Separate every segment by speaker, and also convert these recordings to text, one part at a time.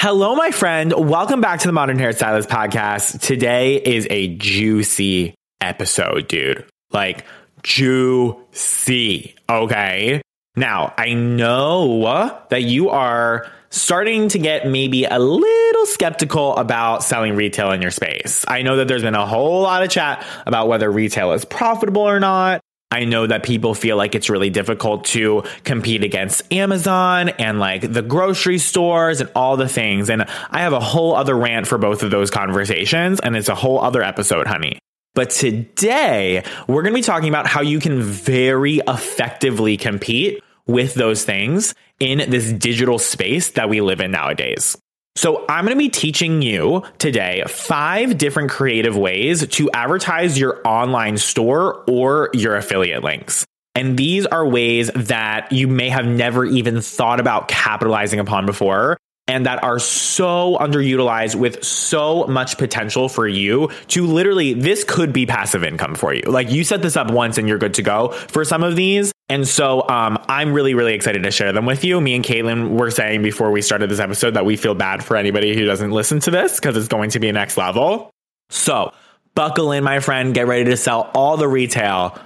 Speaker 1: Hello, my friend. Welcome back to the Modern Hairstylist podcast. Today is a juicy episode, dude. Like, juicy. Okay. Now, I know that you are starting to get maybe a little skeptical about selling retail in your space. I know that there's been a whole lot of chat about whether retail is profitable or not. I know that people feel like it's really difficult to compete against Amazon and like the grocery stores and all the things. And I have a whole other rant for both of those conversations, and it's a whole other episode, honey. But today, we're going to be talking about how you can very effectively compete with those things in this digital space that we live in nowadays. So I'm going to be teaching you today five different creative ways to advertise your online store or your affiliate links. And these are ways that you may have never even thought about capitalizing upon before and that are so underutilized with so much potential for you to literally, this could be passive income for you. Like you set this up once and you're good to go for some of these. And so um, I'm really, really excited to share them with you. Me and Caitlin were saying before we started this episode that we feel bad for anybody who doesn't listen to this because it's going to be next level. So buckle in, my friend. Get ready to sell all the retail.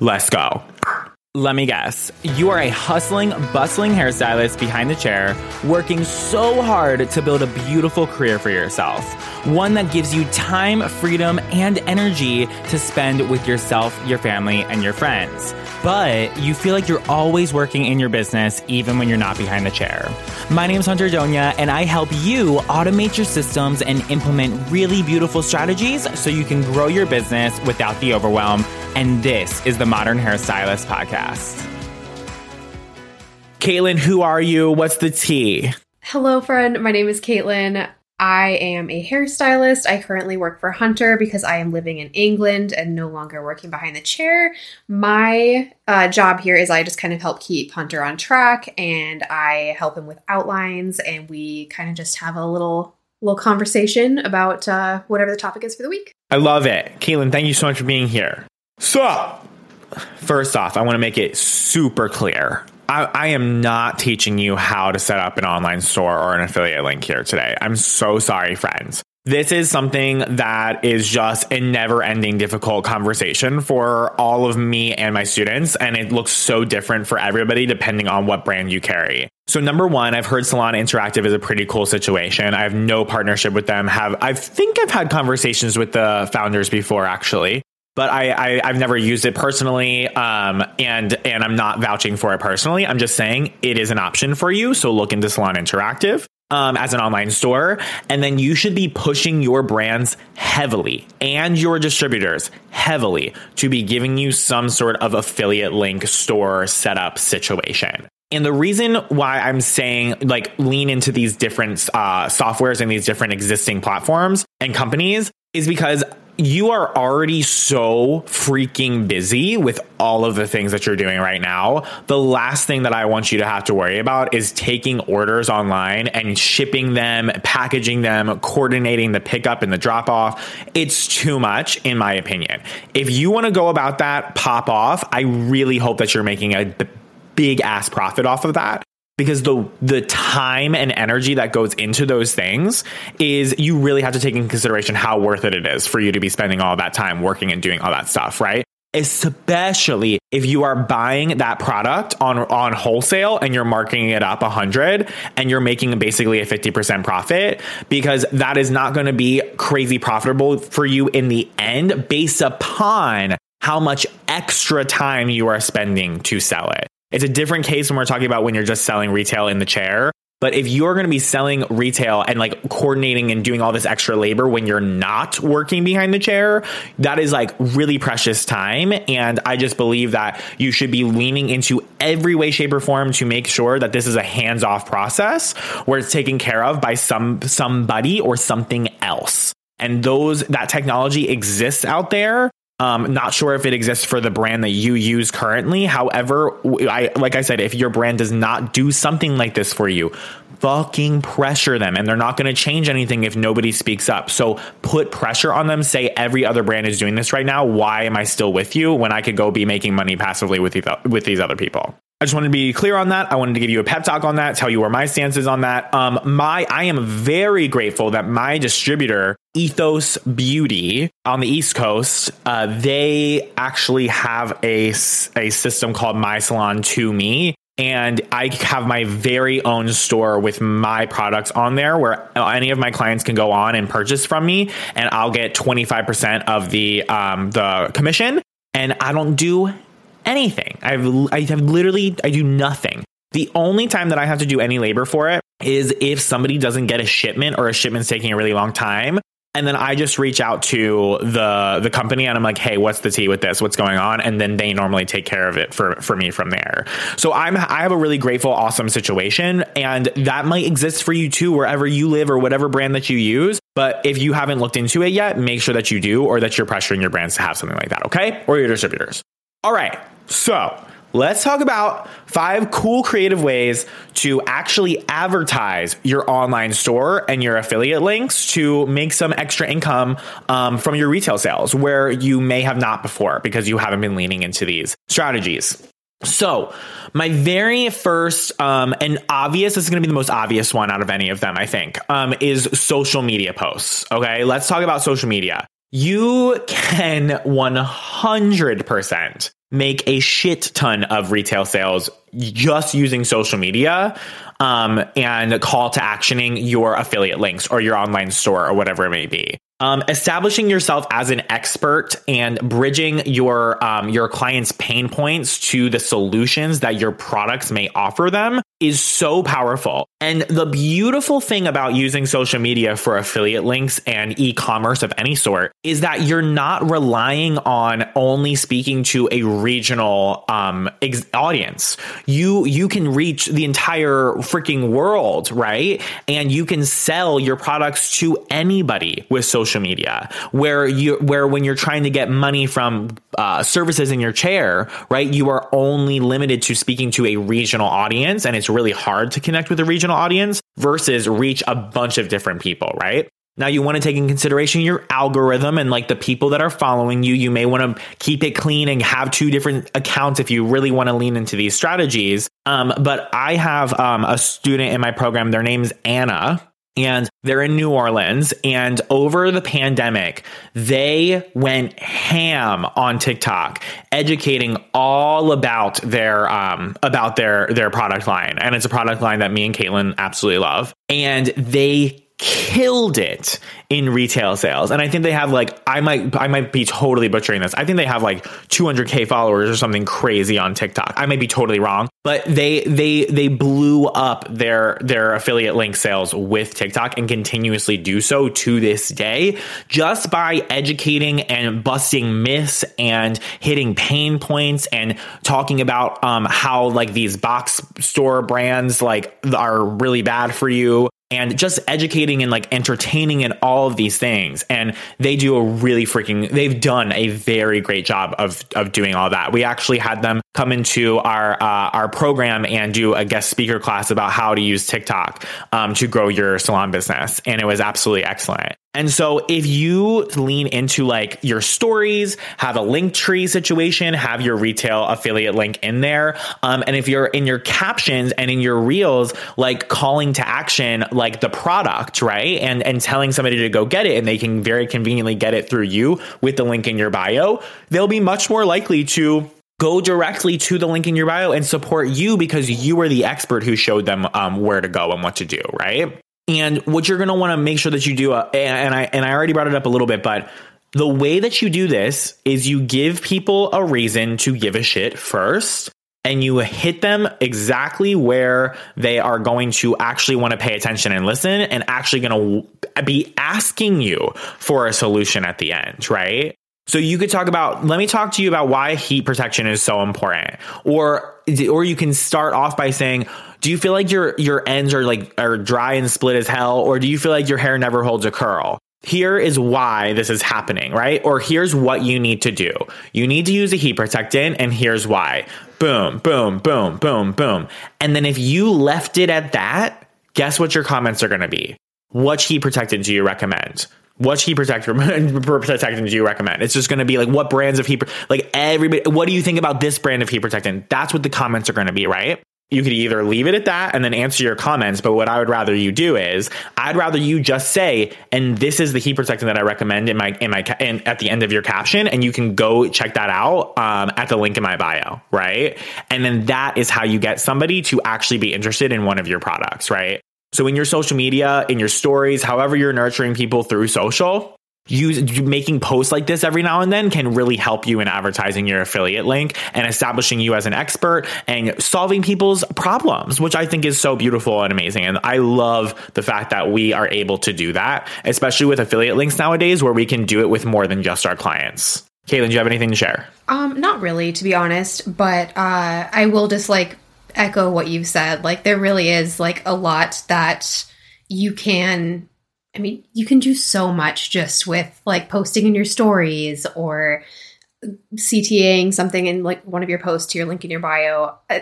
Speaker 1: Let's go. Let me guess. You are a hustling, bustling hairstylist behind the chair, working so hard to build a beautiful career for yourself. One that gives you time, freedom, and energy to spend with yourself, your family, and your friends. But you feel like you're always working in your business, even when you're not behind the chair. My name is Hunter Donia, and I help you automate your systems and implement really beautiful strategies so you can grow your business without the overwhelm and this is the Modern Hairstylist Podcast. Caitlin, who are you? What's the tea?
Speaker 2: Hello, friend. My name is Caitlin. I am a hairstylist. I currently work for Hunter because I am living in England and no longer working behind the chair. My uh, job here is I just kind of help keep Hunter on track and I help him with outlines and we kind of just have a little little conversation about uh, whatever the topic is for the week.
Speaker 1: I love it. Caitlin, thank you so much for being here. So, first off, I want to make it super clear. I, I, am not teaching you how to set up an online store or an affiliate link here today. I'm so sorry, friends. This is something that is just a never ending difficult conversation for all of me and my students. And it looks so different for everybody depending on what brand you carry. So number one, I've heard Salon Interactive is a pretty cool situation. I have no partnership with them. Have I think I've had conversations with the founders before actually but I, I have never used it personally, um, and and I'm not vouching for it personally. I'm just saying it is an option for you. So look into Salon Interactive. Um, as an online store, and then you should be pushing your brands heavily and your distributors heavily to be giving you some sort of affiliate link store setup situation. And the reason why I'm saying like lean into these different uh, softwares and these different existing platforms and companies is because you are already so freaking busy with all of the things that you're doing right now. The last thing that I want you to have to worry about is taking orders online and shipping them, packaging them, coordinating the pickup and the drop off. It's too much, in my opinion. If you want to go about that, pop off. I really hope that you're making a big ass profit off of that because the the time and energy that goes into those things is you really have to take in consideration how worth it it is for you to be spending all that time working and doing all that stuff, right? Especially if you are buying that product on on wholesale and you're marking it up 100 and you're making basically a 50% profit because that is not going to be crazy profitable for you in the end based upon how much extra time you are spending to sell it. It's a different case when we're talking about when you're just selling retail in the chair. But if you're going to be selling retail and like coordinating and doing all this extra labor when you're not working behind the chair, that is like really precious time. And I just believe that you should be leaning into every way, shape, or form to make sure that this is a hands off process where it's taken care of by some somebody or something else. And those that technology exists out there um, not sure if it exists for the brand that you use currently. However, I like I said, if your brand does not do something like this for you, fucking pressure them, and they're not going to change anything if nobody speaks up. So put pressure on them. Say every other brand is doing this right now. Why am I still with you when I could go be making money passively with these, with these other people? I just wanted to be clear on that. I wanted to give you a pep talk on that, tell you where my stance is on that. Um, my, I am very grateful that my distributor, Ethos Beauty on the East Coast, uh, they actually have a, a system called My Salon to Me. And I have my very own store with my products on there where any of my clients can go on and purchase from me and I'll get 25% of the, um, the commission. And I don't do anything. I've I have literally I do nothing. The only time that I have to do any labor for it is if somebody doesn't get a shipment or a shipment's taking a really long time. And then I just reach out to the the company and I'm like, hey, what's the tea with this? What's going on? And then they normally take care of it for for me from there. So I'm I have a really grateful, awesome situation, and that might exist for you too, wherever you live or whatever brand that you use. But if you haven't looked into it yet, make sure that you do, or that you're pressuring your brands to have something like that, okay? Or your distributors. All right. So let's talk about five cool creative ways to actually advertise your online store and your affiliate links to make some extra income um, from your retail sales where you may have not before because you haven't been leaning into these strategies. So, my very first um, and obvious, this is going to be the most obvious one out of any of them, I think, um, is social media posts. Okay, let's talk about social media. You can 100% make a shit ton of retail sales just using social media um, and call to actioning your affiliate links or your online store or whatever it may be. Um, establishing yourself as an expert and bridging your um, your clients' pain points to the solutions that your products may offer them is so powerful. And the beautiful thing about using social media for affiliate links and e-commerce of any sort is that you're not relying on only speaking to a regional um, ex- audience. You you can reach the entire freaking world, right? And you can sell your products to anybody with social media where you where when you're trying to get money from uh, services in your chair right you are only limited to speaking to a regional audience and it's really hard to connect with a regional audience versus reach a bunch of different people right now you want to take in consideration your algorithm and like the people that are following you. You may want to keep it clean and have two different accounts if you really want to lean into these strategies. Um, but I have um, a student in my program. Their name's Anna and they're in New Orleans. And over the pandemic, they went ham on TikTok, educating all about their um, about their their product line. And it's a product line that me and Caitlin absolutely love. And they killed it in retail sales. And I think they have like I might I might be totally butchering this. I think they have like 200k followers or something crazy on TikTok. I may be totally wrong, but they they they blew up their their affiliate link sales with TikTok and continuously do so to this day just by educating and busting myths and hitting pain points and talking about um how like these box store brands like are really bad for you and just educating and like entertaining and all of these things. And they do a really freaking, they've done a very great job of, of doing all that. We actually had them come into our, uh, our program and do a guest speaker class about how to use TikTok, um, to grow your salon business. And it was absolutely excellent. And so if you lean into like your stories, have a link tree situation, have your retail affiliate link in there. Um, and if you're in your captions and in your reels, like calling to action, like the product, right? And, and telling somebody to go get it and they can very conveniently get it through you with the link in your bio, they'll be much more likely to go directly to the link in your bio and support you because you are the expert who showed them um, where to go and what to do, right? And what you're going to want to make sure that you do, uh, and I and I already brought it up a little bit, but the way that you do this is you give people a reason to give a shit first and you hit them exactly where they are going to actually want to pay attention and listen and actually going to be asking you for a solution at the end, right? So you could talk about let me talk to you about why heat protection is so important. Or or you can start off by saying do you feel like your your ends are like are dry and split as hell? Or do you feel like your hair never holds a curl? Here is why this is happening right? Or here's what you need to do. You need to use a heat protectant and here's why boom boom boom boom boom and then if you left it at that guess what your comments are going to be what heat protectant do you recommend What heat protector protectant do you recommend? It's just going to be like what brands of heat, like everybody. What do you think about this brand of heat protectant? That's what the comments are going to be, right? You could either leave it at that and then answer your comments. But what I would rather you do is I'd rather you just say, and this is the heat protectant that I recommend in my, in my, in, at the end of your caption. And you can go check that out um, at the link in my bio. Right. And then that is how you get somebody to actually be interested in one of your products. Right. So in your social media, in your stories, however you're nurturing people through social, use making posts like this every now and then can really help you in advertising your affiliate link and establishing you as an expert and solving people's problems which i think is so beautiful and amazing and i love the fact that we are able to do that especially with affiliate links nowadays where we can do it with more than just our clients Caitlin, do you have anything to share?
Speaker 2: Um, not really, to be honest, but uh, I will just like echo what you've said. Like, there really is like a lot that you can I mean, you can do so much just with like posting in your stories or CTAing something in like one of your posts to your link in your bio. Uh,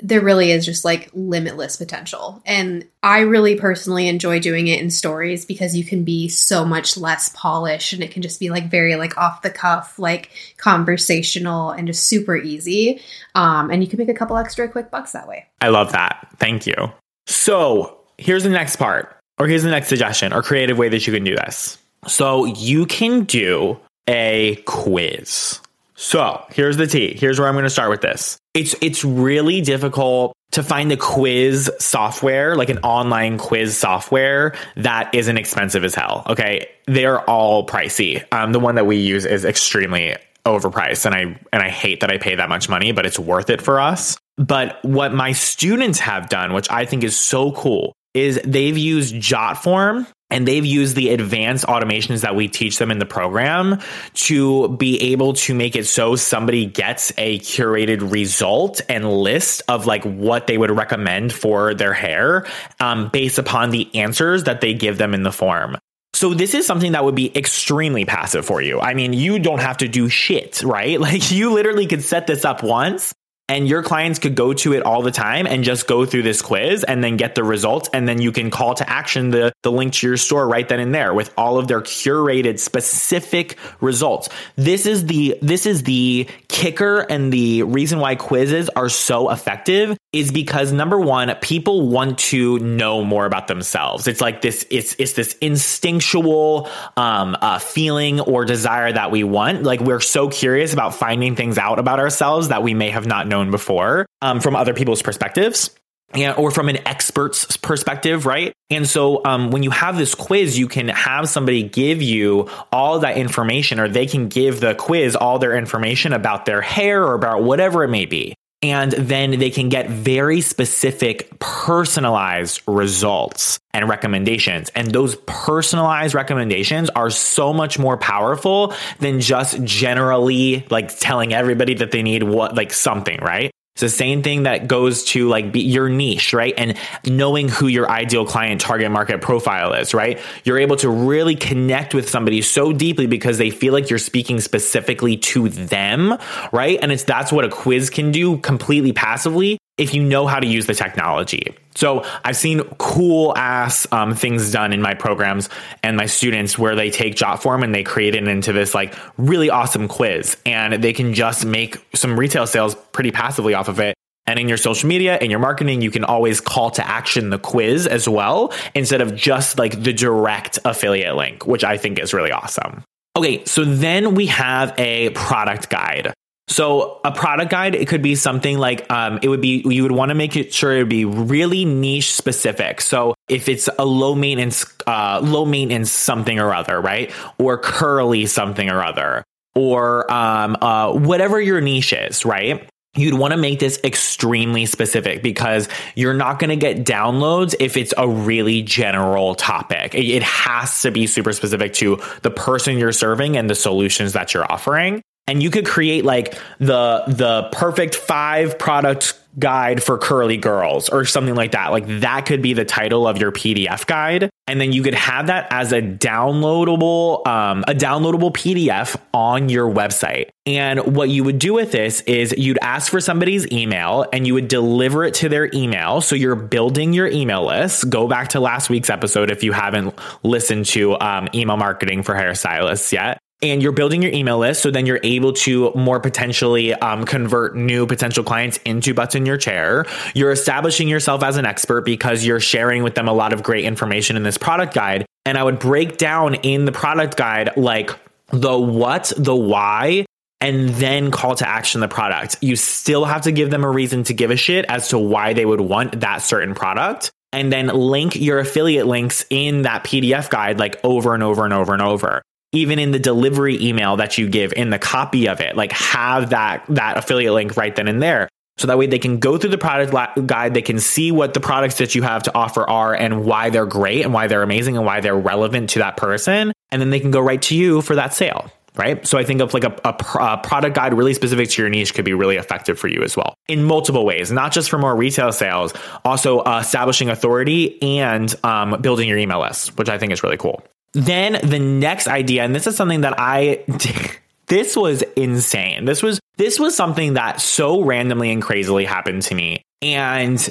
Speaker 2: there really is just like limitless potential. And I really personally enjoy doing it in stories because you can be so much less polished and it can just be like very like off the cuff, like conversational and just super easy. Um, and you can make a couple extra quick bucks that way.
Speaker 1: I love that. Thank you. So here's the next part or here's the next suggestion or creative way that you can do this. So you can do a quiz. So here's the tea. Here's where I'm going to start with this. It's it's really difficult to find the quiz software, like an online quiz software that isn't expensive as hell. Okay, they're all pricey. Um, the one that we use is extremely overpriced, and I and I hate that I pay that much money, but it's worth it for us. But what my students have done, which I think is so cool, is they've used Jotform and they've used the advanced automations that we teach them in the program to be able to make it so somebody gets a curated result and list of like what they would recommend for their hair um, based upon the answers that they give them in the form. So this is something that would be extremely passive for you. I mean, you don't have to do shit, right? Like you literally could set this up once and your clients could go to it all the time and just go through this quiz and then get the results. And then you can call to action the, the link to your store right then and there with all of their curated specific results. This is the this is the kicker and the reason why quizzes are so effective is because number one people want to know more about themselves it's like this it's it's this instinctual um, uh, feeling or desire that we want like we're so curious about finding things out about ourselves that we may have not known before um, from other people's perspectives. Yeah, or from an expert's perspective, right? And so um, when you have this quiz, you can have somebody give you all that information, or they can give the quiz all their information about their hair or about whatever it may be. And then they can get very specific, personalized results and recommendations. And those personalized recommendations are so much more powerful than just generally like telling everybody that they need what, like something, right? It's the same thing that goes to like your niche, right? And knowing who your ideal client target market profile is, right? You're able to really connect with somebody so deeply because they feel like you're speaking specifically to them, right? And it's that's what a quiz can do completely passively if you know how to use the technology. So I've seen cool ass um, things done in my programs and my students where they take Jotform and they create it into this like really awesome quiz and they can just make some retail sales pretty passively off of it. And in your social media and your marketing, you can always call to action the quiz as well instead of just like the direct affiliate link, which I think is really awesome. Okay, so then we have a product guide. So a product guide, it could be something like um, it would be you would want to make it sure it would be really niche specific. So if it's a low maintenance, uh, low maintenance something or other, right, or curly something or other, or um, uh, whatever your niche is, right. You'd want to make this extremely specific because you're not going to get downloads if it's a really general topic. It has to be super specific to the person you're serving and the solutions that you're offering and you could create like the the perfect five product guide for curly girls or something like that. Like that could be the title of your PDF guide. And then you could have that as a downloadable, um, a downloadable PDF on your website. And what you would do with this is you'd ask for somebody's email and you would deliver it to their email. So you're building your email list. Go back to last week's episode if you haven't listened to um, email marketing for hairstylists yet and you're building your email list so then you're able to more potentially um, convert new potential clients into butts in your chair. You're establishing yourself as an expert because you're sharing with them a lot of great information in this product guide. And i would break down in the product guide like the what the why and then call to action the product. You still have to give them a reason to give a shit as to why they would want that certain product and then link your affiliate links in that PDF guide like over and over and over and over even in the delivery email that you give in the copy of it like have that that affiliate link right then and there. So that way they can go through the product guide they can see what the products that you have to offer are and why they're great and why they're amazing and why they're relevant to that person. And then they can go right to you for that sale right? So i think of like a, a, a product guide really specific to your niche could be really effective for you as well in multiple ways not just for more retail sales also uh, establishing authority and um, building your email list which i think is really cool then the next idea, and this is something that I this was insane. This was this was something that so randomly and crazily happened to me. And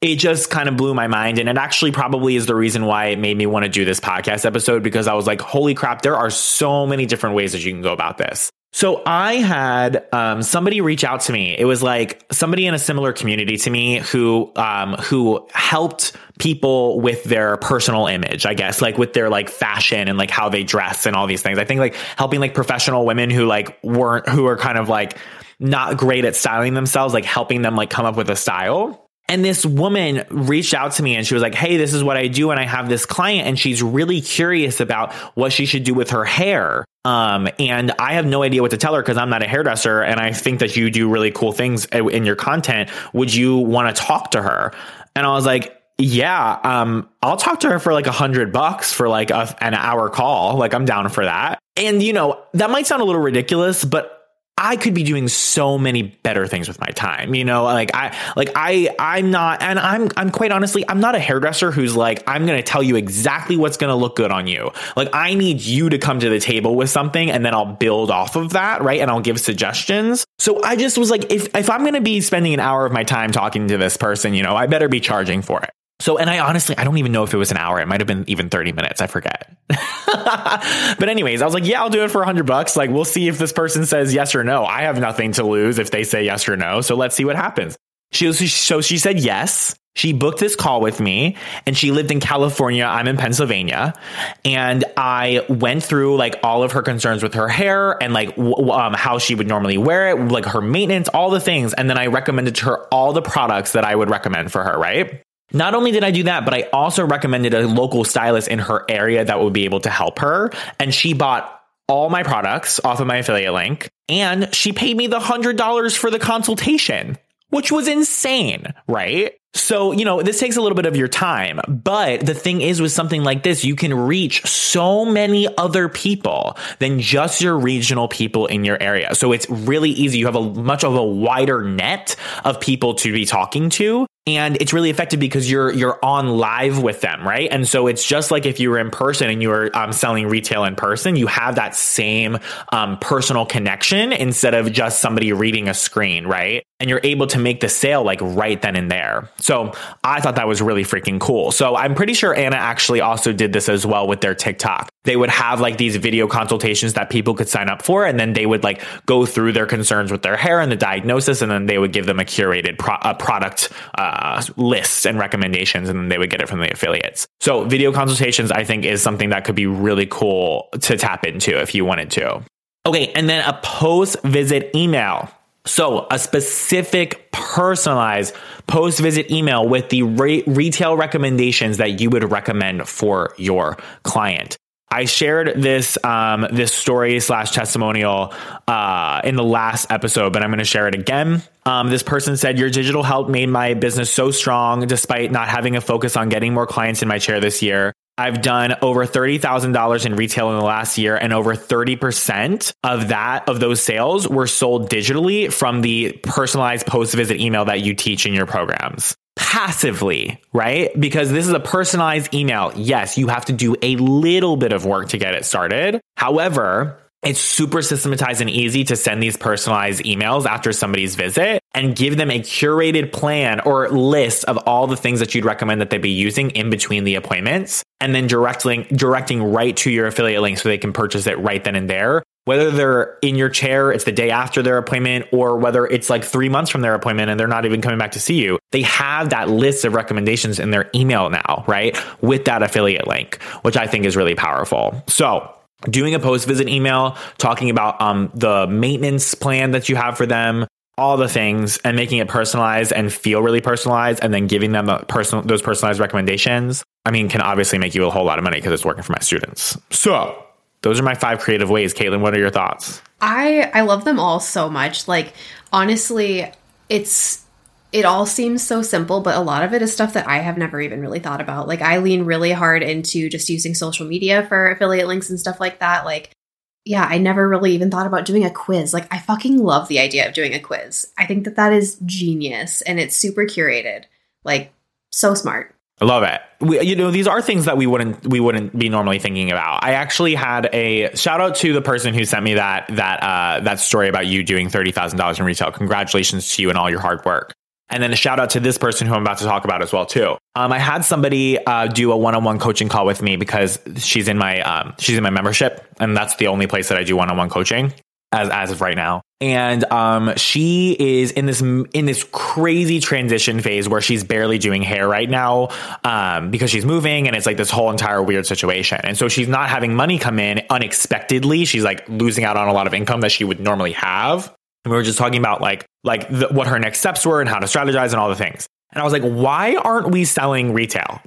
Speaker 1: it just kind of blew my mind. And it actually probably is the reason why it made me want to do this podcast episode because I was like, holy crap, there are so many different ways that you can go about this. So I had um, somebody reach out to me. It was like somebody in a similar community to me who um, who helped people with their personal image, I guess, like with their like fashion and like how they dress and all these things. I think like helping like professional women who like weren't who are kind of like not great at styling themselves, like helping them like come up with a style. And this woman reached out to me and she was like, Hey, this is what I do. And I have this client and she's really curious about what she should do with her hair. Um, and I have no idea what to tell her because I'm not a hairdresser and I think that you do really cool things in your content. Would you want to talk to her? And I was like, yeah, um, I'll talk to her for like a hundred bucks for like a, an hour call. Like I'm down for that. And you know, that might sound a little ridiculous, but I could be doing so many better things with my time. You know, like I like I I'm not and I'm I'm quite honestly, I'm not a hairdresser who's like I'm going to tell you exactly what's going to look good on you. Like I need you to come to the table with something and then I'll build off of that, right? And I'll give suggestions. So I just was like if if I'm going to be spending an hour of my time talking to this person, you know, I better be charging for it. So, and I honestly, I don't even know if it was an hour. It might have been even 30 minutes. I forget. but anyways, I was like, yeah, I'll do it for a hundred bucks. Like, we'll see if this person says yes or no. I have nothing to lose if they say yes or no. So let's see what happens. She was, so she said yes. She booked this call with me and she lived in California. I'm in Pennsylvania. And I went through like all of her concerns with her hair and like w- um, how she would normally wear it, like her maintenance, all the things. And then I recommended to her all the products that I would recommend for her, right? Not only did I do that, but I also recommended a local stylist in her area that would be able to help her. And she bought all my products off of my affiliate link and she paid me the $100 for the consultation, which was insane, right? So, you know, this takes a little bit of your time, but the thing is with something like this, you can reach so many other people than just your regional people in your area. So it's really easy. You have a much of a wider net of people to be talking to and it's really effective because you're you're on live with them right? And so it's just like if you were in person and you were um, selling retail in person you have that same um, personal connection instead of just somebody reading a screen right and you're able to make the sale like right then and there. So i thought that was really freaking cool. So i'm pretty sure anna actually also did this as well with their tiktok. They would have like these video consultations that people could sign up for and then they would like go through their concerns with their hair and the diagnosis and then they would give them a curated pro- a product uh, lists and recommendations and then they would get it from the affiliates. So video consultations i think is something that could be really cool to tap into if you wanted to. Okay and then a post visit email so, a specific personalized post visit email with the re- retail recommendations that you would recommend for your client. I shared this um, this story slash testimonial uh, in the last episode, but I'm going to share it again. Um, this person said, "Your digital help made my business so strong, despite not having a focus on getting more clients in my chair this year. I've done over $30,000 in retail in the last year and over 30% of that, of those sales were sold digitally from the personalized post visit email that you teach in your programs. Passively, right? Because this is a personalized email. Yes, you have to do a little bit of work to get it started. However, it's super systematized and easy to send these personalized emails after somebody's visit and give them a curated plan or list of all the things that you'd recommend that they be using in between the appointments and then directing directing right to your affiliate link so they can purchase it right then and there. Whether they're in your chair, it's the day after their appointment, or whether it's like three months from their appointment and they're not even coming back to see you, they have that list of recommendations in their email now, right? With that affiliate link, which I think is really powerful. So doing a post visit email, talking about um, the maintenance plan that you have for them, all the things, and making it personalized and feel really personalized, and then giving them personal those personalized recommendations. I mean, can obviously make you a whole lot of money because it's working for my students. So those are my five creative ways. Caitlin, what are your thoughts?
Speaker 2: I I love them all so much. Like honestly, it's it all seems so simple, but a lot of it is stuff that I have never even really thought about. Like I lean really hard into just using social media for affiliate links and stuff like that. Like yeah, I never really even thought about doing a quiz. Like I fucking love the idea of doing a quiz. I think that that is genius and it's super curated. Like so smart.
Speaker 1: I love it. We, you know, these are things that we wouldn't we wouldn't be normally thinking about. I actually had a shout out to the person who sent me that that uh, that story about you doing thirty thousand dollars in retail. Congratulations to you and all your hard work. And then a shout out to this person who I'm about to talk about as well too. Um, I had somebody uh, do a one-on-one coaching call with me because she's in my um, she's in my membership, and that's the only place that I do one-on-one coaching as as of right now. And um, she is in this in this crazy transition phase where she's barely doing hair right now um, because she's moving, and it's like this whole entire weird situation. And so she's not having money come in unexpectedly. She's like losing out on a lot of income that she would normally have. And we were just talking about like like the, what her next steps were and how to strategize and all the things. And I was like, why aren't we selling retail?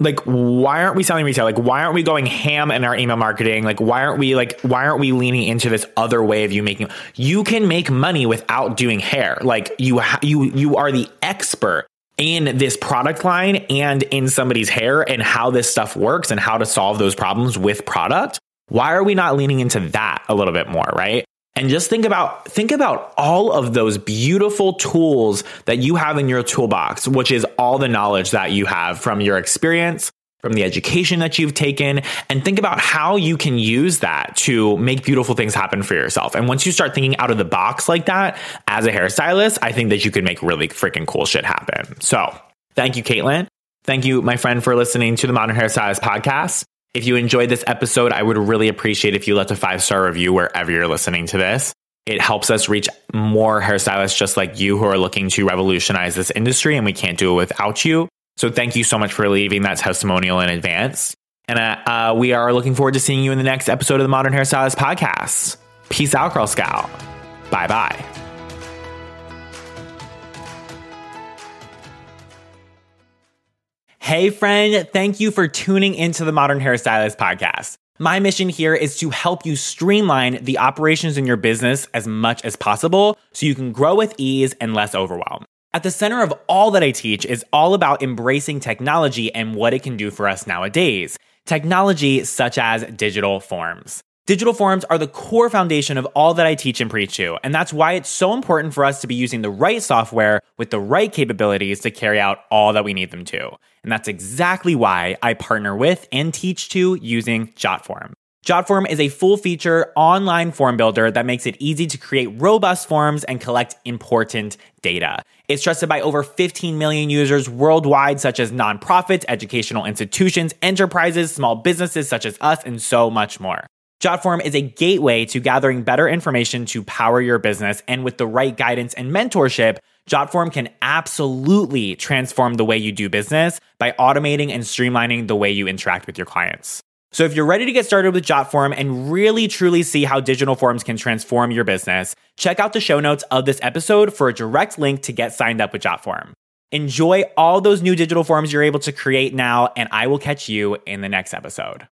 Speaker 1: Like, why aren't we selling retail? Like, why aren't we going ham in our email marketing? Like, why aren't we like, why aren't we leaning into this other way of you making? You can make money without doing hair. Like, you ha- you you are the expert in this product line and in somebody's hair and how this stuff works and how to solve those problems with product. Why are we not leaning into that a little bit more, right? And just think about think about all of those beautiful tools that you have in your toolbox which is all the knowledge that you have from your experience from the education that you've taken and think about how you can use that to make beautiful things happen for yourself. And once you start thinking out of the box like that as a hairstylist i think that you can make really freaking cool shit happen. So thank you caitlin. Thank you my friend for listening to the modern hairstylist podcast if you enjoyed this episode, I would really appreciate if you left a five star review wherever you're listening to this. It helps us reach more hairstylists just like you who are looking to revolutionize this industry, and we can't do it without you. So thank you so much for leaving that testimonial in advance. And uh, uh, we are looking forward to seeing you in the next episode of the Modern Hairstylist Podcast. Peace out, Girl Scout. Bye bye. Hey, friend, thank you for tuning into the Modern Hairstylist podcast. My mission here is to help you streamline the operations in your business as much as possible so you can grow with ease and less overwhelm. At the center of all that I teach is all about embracing technology and what it can do for us nowadays. Technology such as digital forms. Digital forms are the core foundation of all that I teach and preach to, and that's why it's so important for us to be using the right software with the right capabilities to carry out all that we need them to. And that's exactly why I partner with and teach to using JotForm. JotForm is a full feature online form builder that makes it easy to create robust forms and collect important data. It's trusted by over 15 million users worldwide, such as nonprofits, educational institutions, enterprises, small businesses such as us, and so much more. JotForm is a gateway to gathering better information to power your business. And with the right guidance and mentorship, JotForm can absolutely transform the way you do business by automating and streamlining the way you interact with your clients. So if you're ready to get started with JotForm and really truly see how digital forms can transform your business, check out the show notes of this episode for a direct link to get signed up with JotForm. Enjoy all those new digital forms you're able to create now, and I will catch you in the next episode.